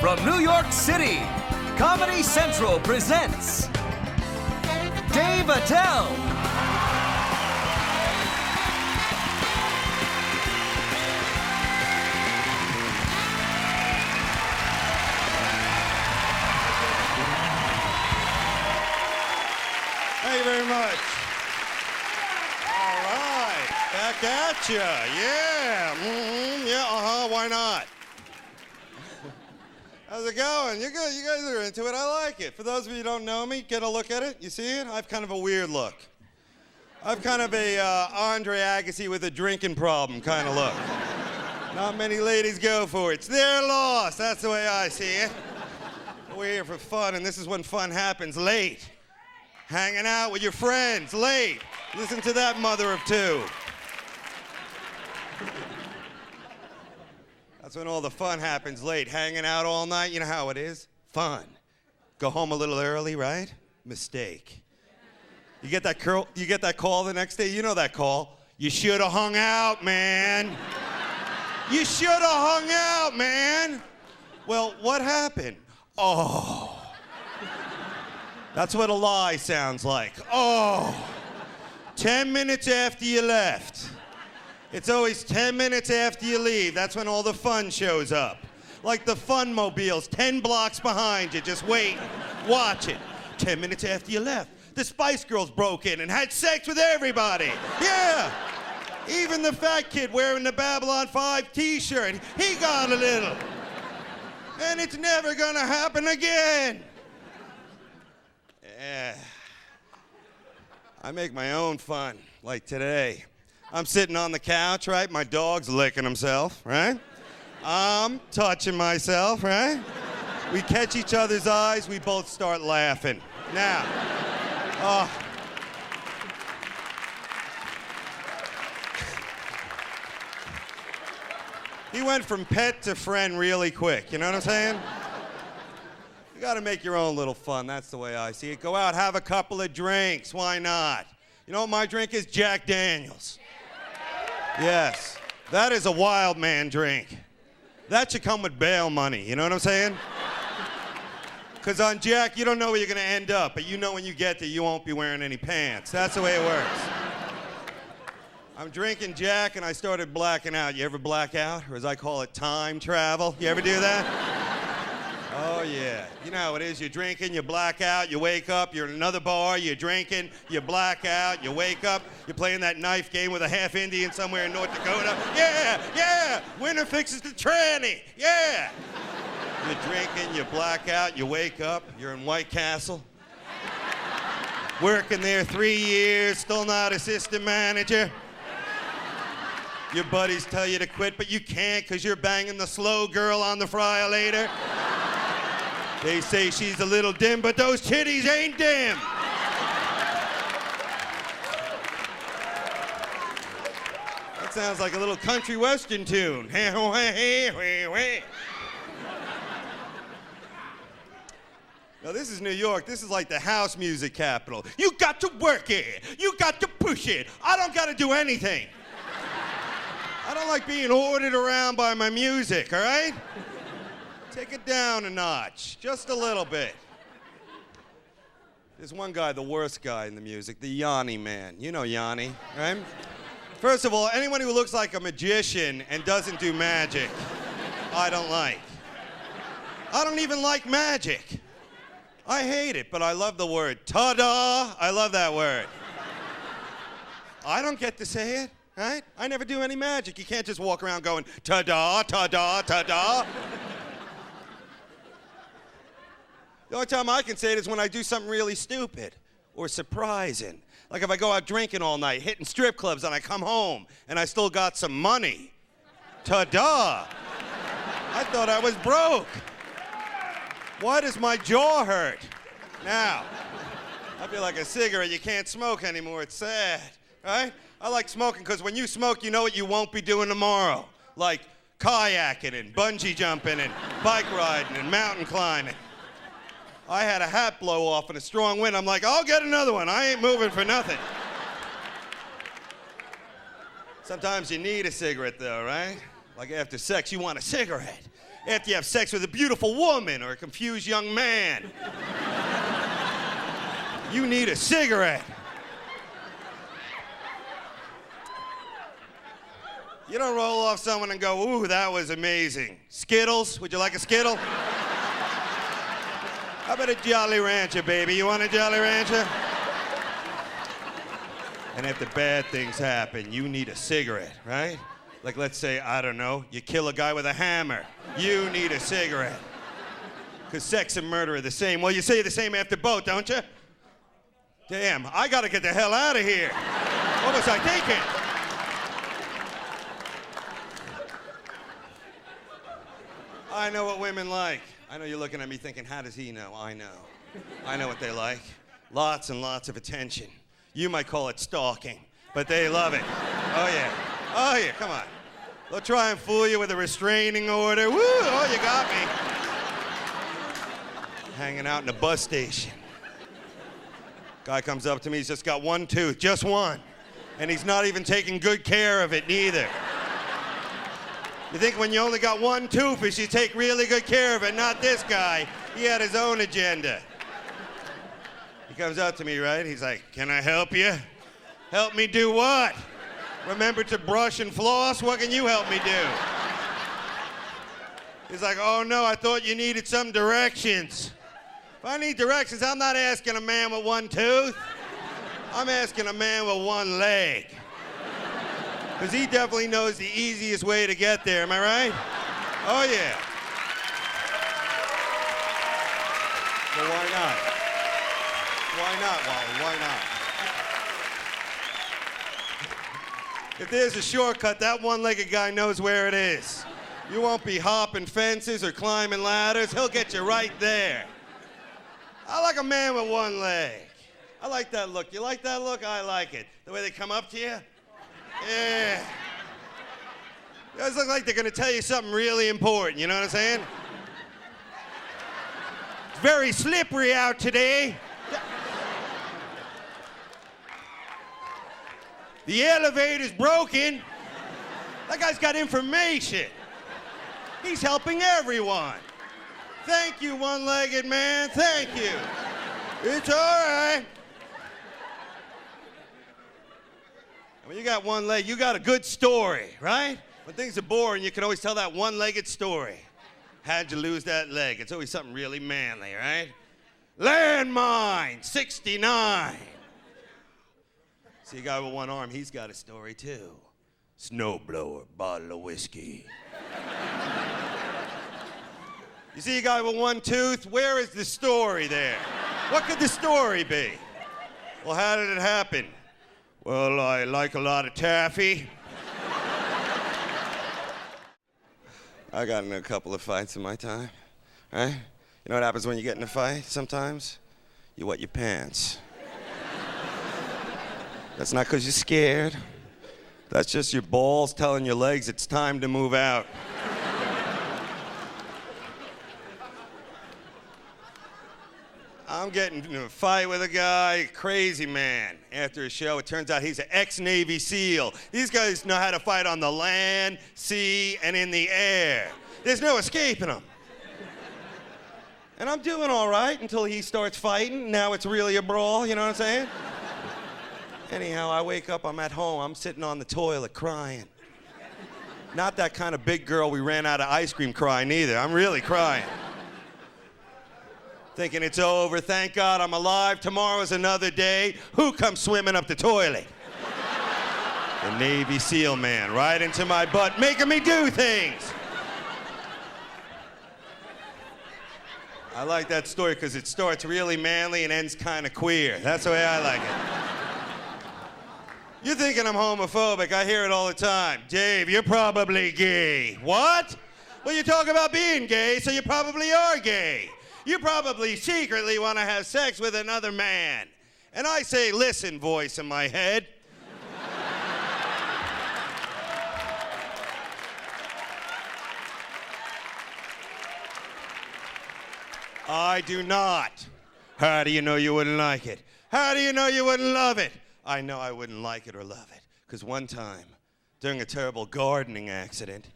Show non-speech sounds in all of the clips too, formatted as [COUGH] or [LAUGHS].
From New York City, Comedy Central presents Dave Attell. Thank you very much. All right, back at ya. Yeah, mm yeah, uh huh. Why not? How's it going? You good? You guys are into it. I like it. For those of you who don't know me, get a look at it. You see it? I have kind of a weird look. I've kind of a uh, Andre Agassi with a drinking problem kind of look. Not many ladies go for it. It's their loss. That's the way I see it. We're here for fun, and this is when fun happens late hanging out with your friends late. Listen to that mother of two. That's when all the fun happens late. Hanging out all night, you know how it is? Fun. Go home a little early, right? Mistake. You get that curl, you get that call the next day, you know that call. You should have hung out, man. You should have hung out, man. Well, what happened? Oh. That's what a lie sounds like. Oh, 10 minutes after you left. It's always 10 minutes after you leave. That's when all the fun shows up. Like the fun mobiles, 10 blocks behind you. Just wait, watch it. 10 minutes after you left, the Spice Girls broke in and had sex with everybody. Yeah. Even the fat kid wearing the Babylon 5 t shirt, he got a little. And it's never gonna happen again. Yeah. I make my own fun, like today. I'm sitting on the couch, right? My dog's licking himself, right? I'm touching myself, right? We catch each other's eyes, we both start laughing. Now, oh. He went from pet to friend really quick, you know what I'm saying? You got to make your own little fun. That's the way I see it. Go out, have a couple of drinks. Why not? You know what my drink is? Jack Daniels. Yes. That is a wild man drink. That should come with bail money. You know what I'm saying? [LAUGHS] Because on uh, Jack, you don't know where you're going to end up, but you know when you get there, you won't be wearing any pants. That's the way it works. I'm drinking Jack and I started blacking out. You ever black out? Or as I call it, time travel? You ever do that? Oh, yeah. You know how it is. You're drinking, you black out, you wake up, you're in another bar, you're drinking, you black out, you wake up, you're playing that knife game with a half Indian somewhere in North Dakota. Yeah, yeah. winter fixes the tranny. Yeah. You're drinking, you black out, you wake up, you're in White Castle. Working there three years, still not assistant manager. Your buddies tell you to quit, but you can't because you're banging the slow girl on the fryer later. They say she's a little dim, but those titties ain't dim. That sounds like a little country western tune. [LAUGHS] Now, this is New York. This is like the house music capital. You got to work it. You got to push it. I don't got to do anything. I don't like being ordered around by my music, all right? Take it down a notch, just a little bit. There's one guy, the worst guy in the music, the Yanni man. You know Yanni, right? First of all, anyone who looks like a magician and doesn't do magic, I don't like. I don't even like magic. I hate it, but I love the word ta da. I love that word. I don't get to say it, right? I never do any magic. You can't just walk around going ta da, ta da, ta da. The only time I can say it is when I do something really stupid or surprising. Like if I go out drinking all night, hitting strip clubs, and I come home and I still got some money. Ta da! I thought I was broke. Why does my jaw hurt? Now, I feel like a cigarette. You can't smoke anymore. It's sad, right? I like smoking because when you smoke, you know what you won't be doing tomorrow. Like kayaking and bungee jumping and bike riding and mountain climbing. I had a hat blow off in a strong wind. I'm like, I'll get another one. I ain't moving for nothing. Sometimes you need a cigarette, though, right? Like after sex, you want a cigarette. after you have sex with a beautiful woman or a confused young man. you need a cigarette. You don't roll off someone and go, ooh, that was amazing. Skittles, would you like a Skittle? How about a Jolly Rancher, baby? You want a Jolly Rancher? And if the bad things happen, you need a cigarette, right? Like, let's say, I don't know, you kill a guy with a hammer. You need a cigarette. Because sex and murder are the same. Well, you say the same after both, don't you? Damn, I gotta get the hell out of here. What was I thinking? I know what women like. I know you're looking at me thinking, how does he know? I know. I know what they like. Lots and lots of attention. You might call it stalking, but they love it. Oh, yeah. Oh, yeah, come on. They'll try and fool you with a restraining order. Woo! Oh, you got me. Hanging out in a bus station. Guy comes up to me, he's just got one tooth, just one. And he's not even taking good care of it, neither. You think when you only got one tooth, you take really good care of it, not this guy. He had his own agenda. He comes up to me, right? He's like, Can I help you? Help me do what? Remember to brush and floss? What can you help me do? He's like, Oh no, I thought you needed some directions. If I need directions, I'm not asking a man with one tooth. I'm asking a man with one leg. Because he definitely knows the easiest way to get there, am I right? Oh, yeah. Well, why not? Why not, Wally? Why not? If there's a shortcut, that one legged guy knows where it is. You won't be hopping fences or climbing ladders, he'll get you right there. I like a man with one leg. I like that look. You like that look? I like it. The way they come up to you? Yeah. Guys look like they're gonna tell you something really important, you know what I'm saying? It's very slippery out today. The elevator's broken. That guy's got information. He's helping everyone. Thank you, one legged man. Thank you. It's all right. When you got one leg, you got a good story, right? When things are boring, you can always tell that one legged story. How'd you lose that leg? It's always something really manly, right? Landmine, 69. See a guy with one arm, he's got a story too. Snowblower, bottle of whiskey. you see a guy with one tooth, where is the story there? What could the story be? Well, how did it happen? Well, I like a lot of taffy. I got in a couple of fights in my time, right? You know what happens when you get in a fight sometimes? You wet your pants. That's not because you're scared. That's just your balls telling your legs it's time to move out. I'm getting in a fight with a guy, crazy man. After a show, it turns out he's an ex Navy SEAL. These guys know how to fight on the land, sea, and in the air. There's no escaping them. And I'm doing all right until he starts fighting. Now it's really a brawl, you know what I'm saying? Anyhow, I wake up, I'm at home, I'm sitting on the toilet crying. Not that kind of big girl we ran out of ice cream crying either. I'm really crying thinking it's over. Thank God I'm alive. Tomorrow's another day. Who comes swimming up the toilet? the Navy SEAL man, right into my butt, making me do things. I like that story because it starts really manly and ends kind of queer. That's the way I like it. You're thinking I'm homophobic. I hear it all the time. Dave, you're probably gay. What? Well, you talk about being gay, so you probably are gay. You probably secretly want to have sex with another man. And I say, listen, voice in my head. I do not. How do you know you wouldn't like it? How do you know you wouldn't love it? I know I wouldn't like it or love it. Because one time, during a terrible gardening accident,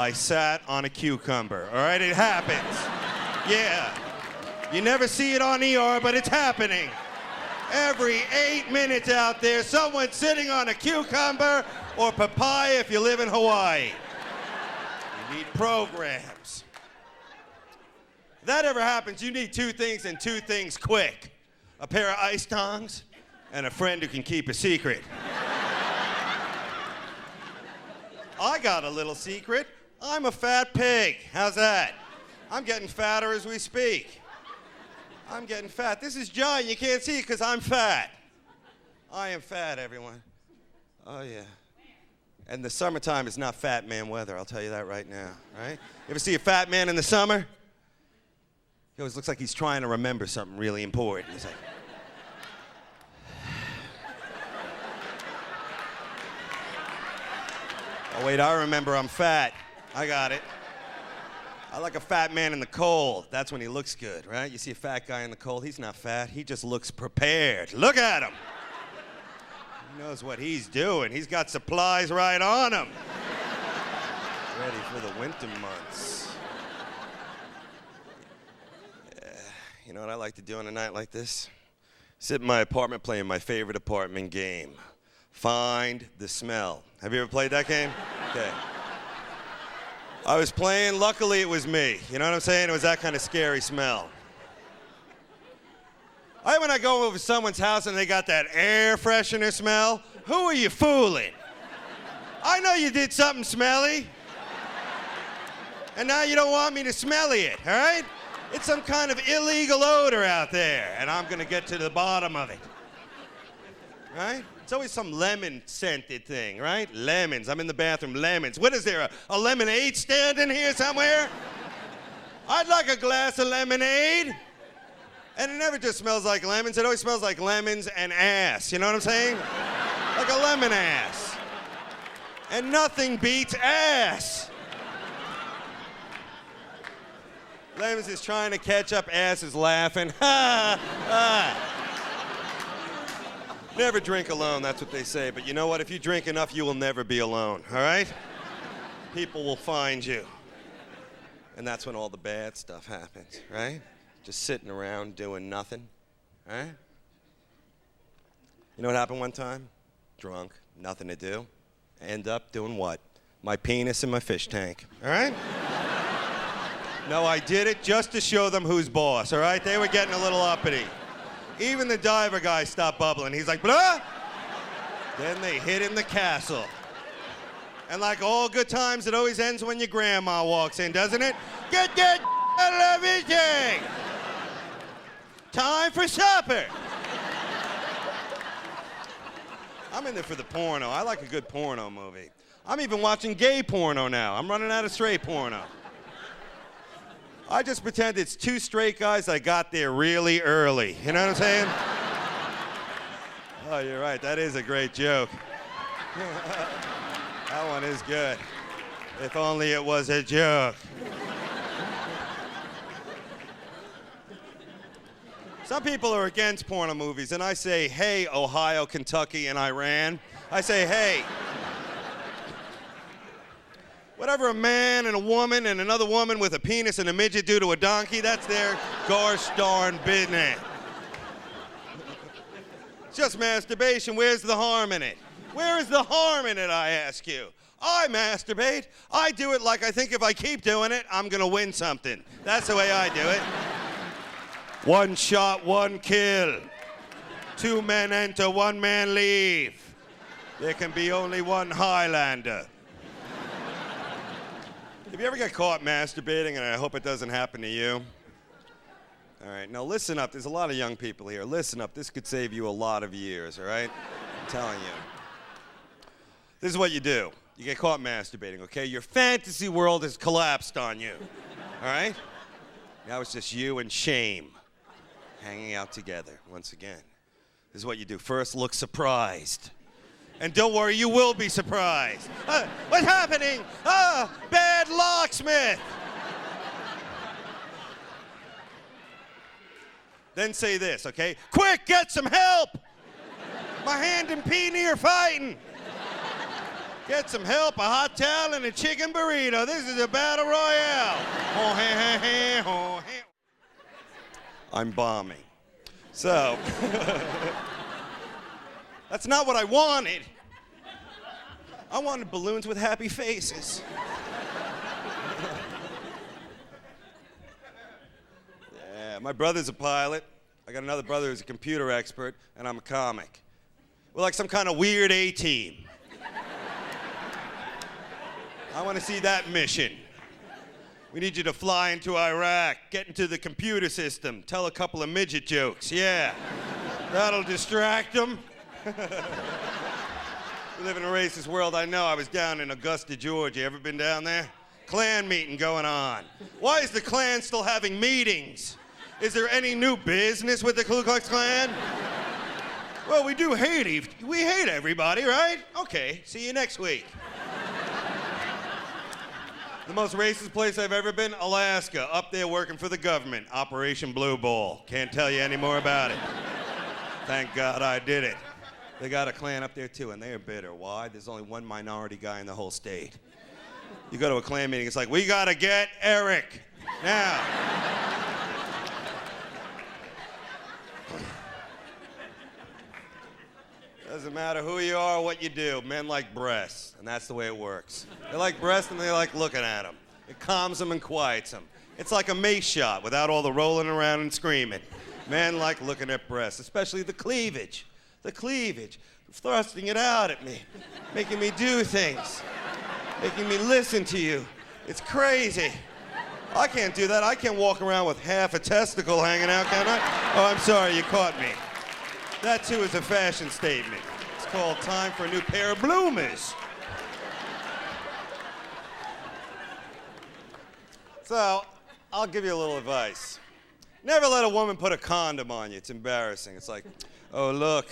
I sat on a cucumber. All right, it happens. Yeah. You never see it on ER, but it's happening. Every eight minutes out there, someone's sitting on a cucumber or papaya if you live in Hawaii. You need programs. If that ever happens, you need two things and two things quick a pair of ice tongs and a friend who can keep a secret. I got a little secret. I'm a fat pig. How's that? I'm getting fatter as we speak. I'm getting fat. This is giant. You can't see because I'm fat. I am fat, everyone. Oh, yeah. And the summertime is not fat man weather, I'll tell you that right now, right? You ever see a fat man in the summer? He always looks like he's trying to remember something really important. He's like, [SIGHS] oh, wait, I remember I'm fat. I got it. I like a fat man in the cold. That's when he looks good, right? You see a fat guy in the cold, he's not fat. He just looks prepared. Look at him. He knows what he's doing. He's got supplies right on him. Ready for the winter months. You know what I like to do on a night like this? Sit in my apartment playing my favorite apartment game. Find the smell. Have you ever played that game? Okay. I was playing, luckily it was me. You know what I'm saying? It was that kind of scary smell. I when I go over someone's house and they got that air freshener smell, who are you fooling? I know you did something smelly. And now you don't want me to smelly it, all right? It's some kind of illegal odor out there, and I'm gonna get to the bottom of it. Right? It's always some lemon scented thing, right? Lemons. I'm in the bathroom, lemons. What is there, a, a lemonade stand in here somewhere? I'd like a glass of lemonade. And it never just smells like lemons, it always smells like lemons and ass. You know what I'm saying? like a lemon ass. And nothing beats ass. Lemons is trying to catch up, ass is laughing. [LAUGHS] Ha! ha. Never drink alone, that's what they say. But you know what? If you drink enough, you will never be alone, all right? People will find you. And that's when all the bad stuff happens, right? Just sitting around doing nothing, right? You know what happened one time? Drunk, nothing to do. End up doing what? My penis in my fish tank, all right? no, I did it just to show them who's boss, all right? They were getting a little uppity. Even the diver guy stopped bubbling. He's like, blah. Then they hit in the castle. And like all good times, it always ends when your grandma walks in, doesn't it? Get that [LAUGHS] out of everything. Time for supper. I'm in there for the porno. I like a good porno movie. I'm even watching gay porno now. I'm running out of straight porno. I just pretend it's two straight guys I got there really early. You know what I'm saying? oh, you're right. That is a great joke. [LAUGHS] that one is good. If only it was a joke. Some people are against porno movies, and I say, hey, Ohio, Kentucky, and Iran. I say, hey. Whatever a man and a woman and another woman with a penis and a midget do to a donkey, that's their gosh darn business. Just masturbation. Where's the harm in it? Where is the harm in it, I ask you? I masturbate. I do it like I think if I keep doing it, I'm going to win something. That's the way I do it. One shot, one kill. Two men enter, one man leave. There can be only one Highlander. Have you ever got caught masturbating, and I hope it doesn't happen to you? All right, now listen up. There's a lot of young people here. Listen up. This could save you a lot of years, all right? I'm telling you. This is what you do you get caught masturbating, okay? Your fantasy world has collapsed on you, all right? Now it's just you and shame hanging out together once again. This is what you do. First, look surprised. And don't worry, you will be surprised. Uh, what's happening? Ah, bad locksmith. then say this, okay? Quick, get some help. My hand and Peony are fighting. Get some help, a hot towel, and a chicken burrito. This is a battle royale. Oh, oh. I'm bombing. So, [LAUGHS] that's not what I wanted. I wanted balloons with happy faces. yeah, my brother's a pilot. I got another brother who's a computer expert, and I'm a comic. We're like some kind of weird A team. I want to see that mission. We need you to fly into Iraq, get into the computer system, tell a couple of midget jokes. Yeah. That'll distract them. We live in a racist world. I know. I was down in Augusta, Georgia. Ever been down there? Klan meeting going on. Why is the Klan still having meetings? Is there any new business with the Ku Klux Klan? well, we do hate. We hate everybody, right? Okay. See you next week. The most racist place I've ever been, Alaska. Up there working for the government. Operation Blue Ball. Can't tell you any more about it. Thank God I did it. They got a Klan up there too, and they are bitter. Why? There's only one minority guy in the whole state. You go to a Klan meeting, it's like, we gotta get Eric now. Doesn't matter who you are or what you do, men like breasts, and that's the way it works. They like breasts and they like looking at them. It calms them and quiets them. It's like a mace shot without all the rolling around and screaming. Men like looking at breasts, especially the cleavage. The cleavage, thrusting it out at me, making me do things, making me listen to you. It's crazy. I can't do that. I can't walk around with half a testicle hanging out, can I? Oh, I'm sorry, you caught me. That too is a fashion statement. It's called time for a new pair of bloomers. So, I'll give you a little advice. Never let a woman put a condom on you. It's embarrassing. It's like, oh, look.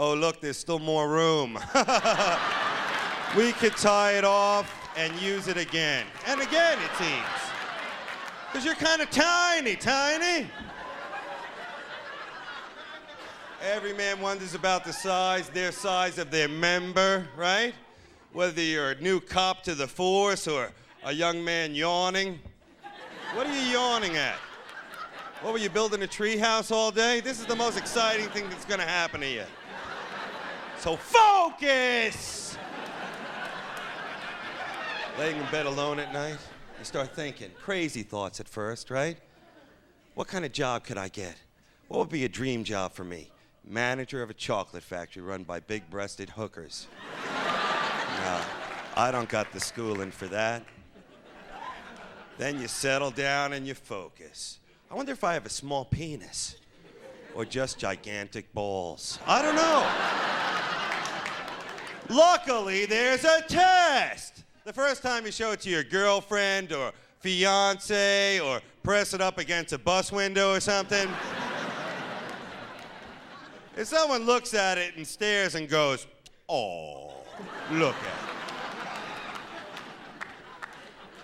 Oh, look, there's still more room. [LAUGHS] we could tie it off and use it again. And again, it seems. Because you're kind of tiny, tiny. Every man wonders about the size, their size of their member, right? Whether you're a new cop to the force or a young man yawning. What are you yawning at? What were you building a treehouse all day? This is the most exciting thing that's gonna happen to you. So focus! Laying in bed alone at night, you start thinking crazy thoughts at first, right? What kind of job could I get? What would be a dream job for me? manager of a chocolate factory run by big breasted hookers. [LAUGHS] no, I don't got the schooling for that. Then you settle down and you focus. I wonder if I have a small penis or just gigantic balls. I don't know. Luckily, there's a test. The first time you show it to your girlfriend or fiance or press it up against a bus window or something. If someone looks at it and stares and goes, oh, look at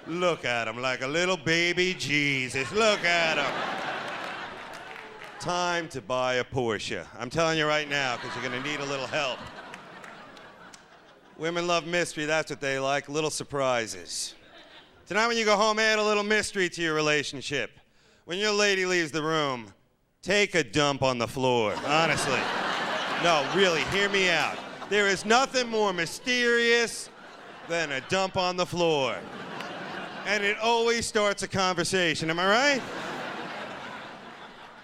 him. Look at him like a little baby Jesus. Look at him. Time to buy a Porsche. I'm telling you right now, because you're going to need a little help. Women love mystery. That's what they like. Little surprises. Tonight, when you go home, add a little mystery to your relationship. When your lady leaves the room, Take a dump on the floor, honestly. No, really, hear me out. There is nothing more mysterious than a dump on the floor. And it always starts a conversation, am I right?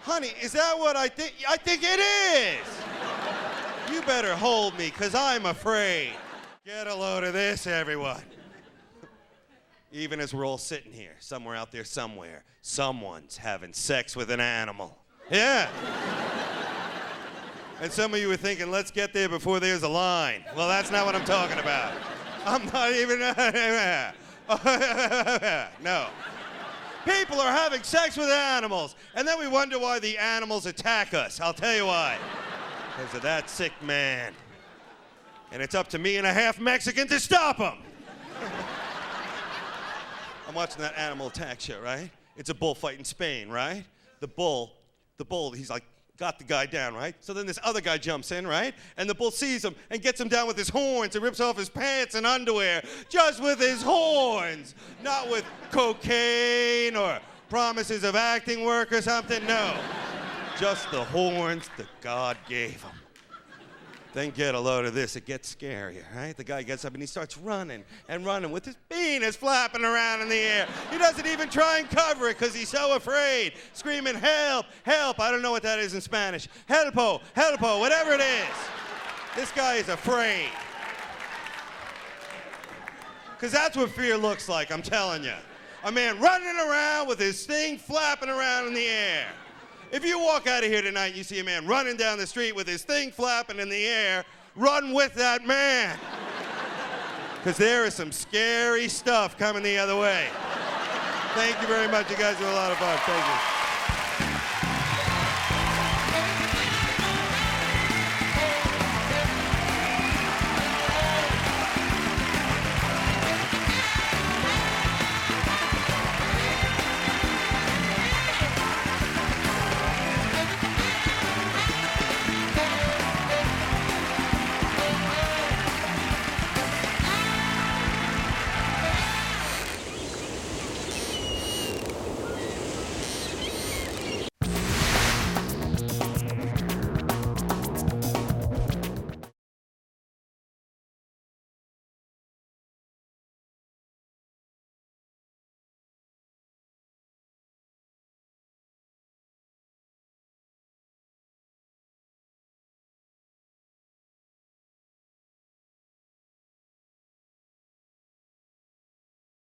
Honey, is that what I think? I think it is. You better hold me, because I'm afraid. Get a load of this, everyone. [LAUGHS] Even as we're all sitting here, somewhere out there, somewhere, someone's having sex with an animal. Yeah. [LAUGHS] And some of you were thinking, let's get there before there's a line. Well, that's not what I'm talking about. I'm not even. [LAUGHS] no. People are having sex with animals, and then we wonder why the animals attack us. I'll tell you why. Because of that sick man. And it's up to me and a half Mexican to stop him. I'm watching that animal attack show, right? It's a bullfight in Spain, right? The bull the bull, he's like got the guy down, right? So then this other guy jumps in, right? And the bull sees him and gets him down with his horns and rips off his pants and underwear just with his horns, not with cocaine or promises of acting work or something. No, just the horns that God gave him. Then get a load of this, it gets scarier, right? The guy gets up and he starts running and running with his penis flapping around in the air. He doesn't even try and cover it because he's so afraid, screaming, Help, help. I don't know what that is in Spanish. Helpo, helpo, whatever it is. This guy is afraid. Because that's what fear looks like, I'm telling you. A man running around with his thing flapping around in the air. If you walk out of here tonight and you see a man running down the street with his thing flapping in the air, run with that man. [LAUGHS] Because there is some scary stuff coming the other way. Thank you very much. You guys were a lot of fun. Thank you.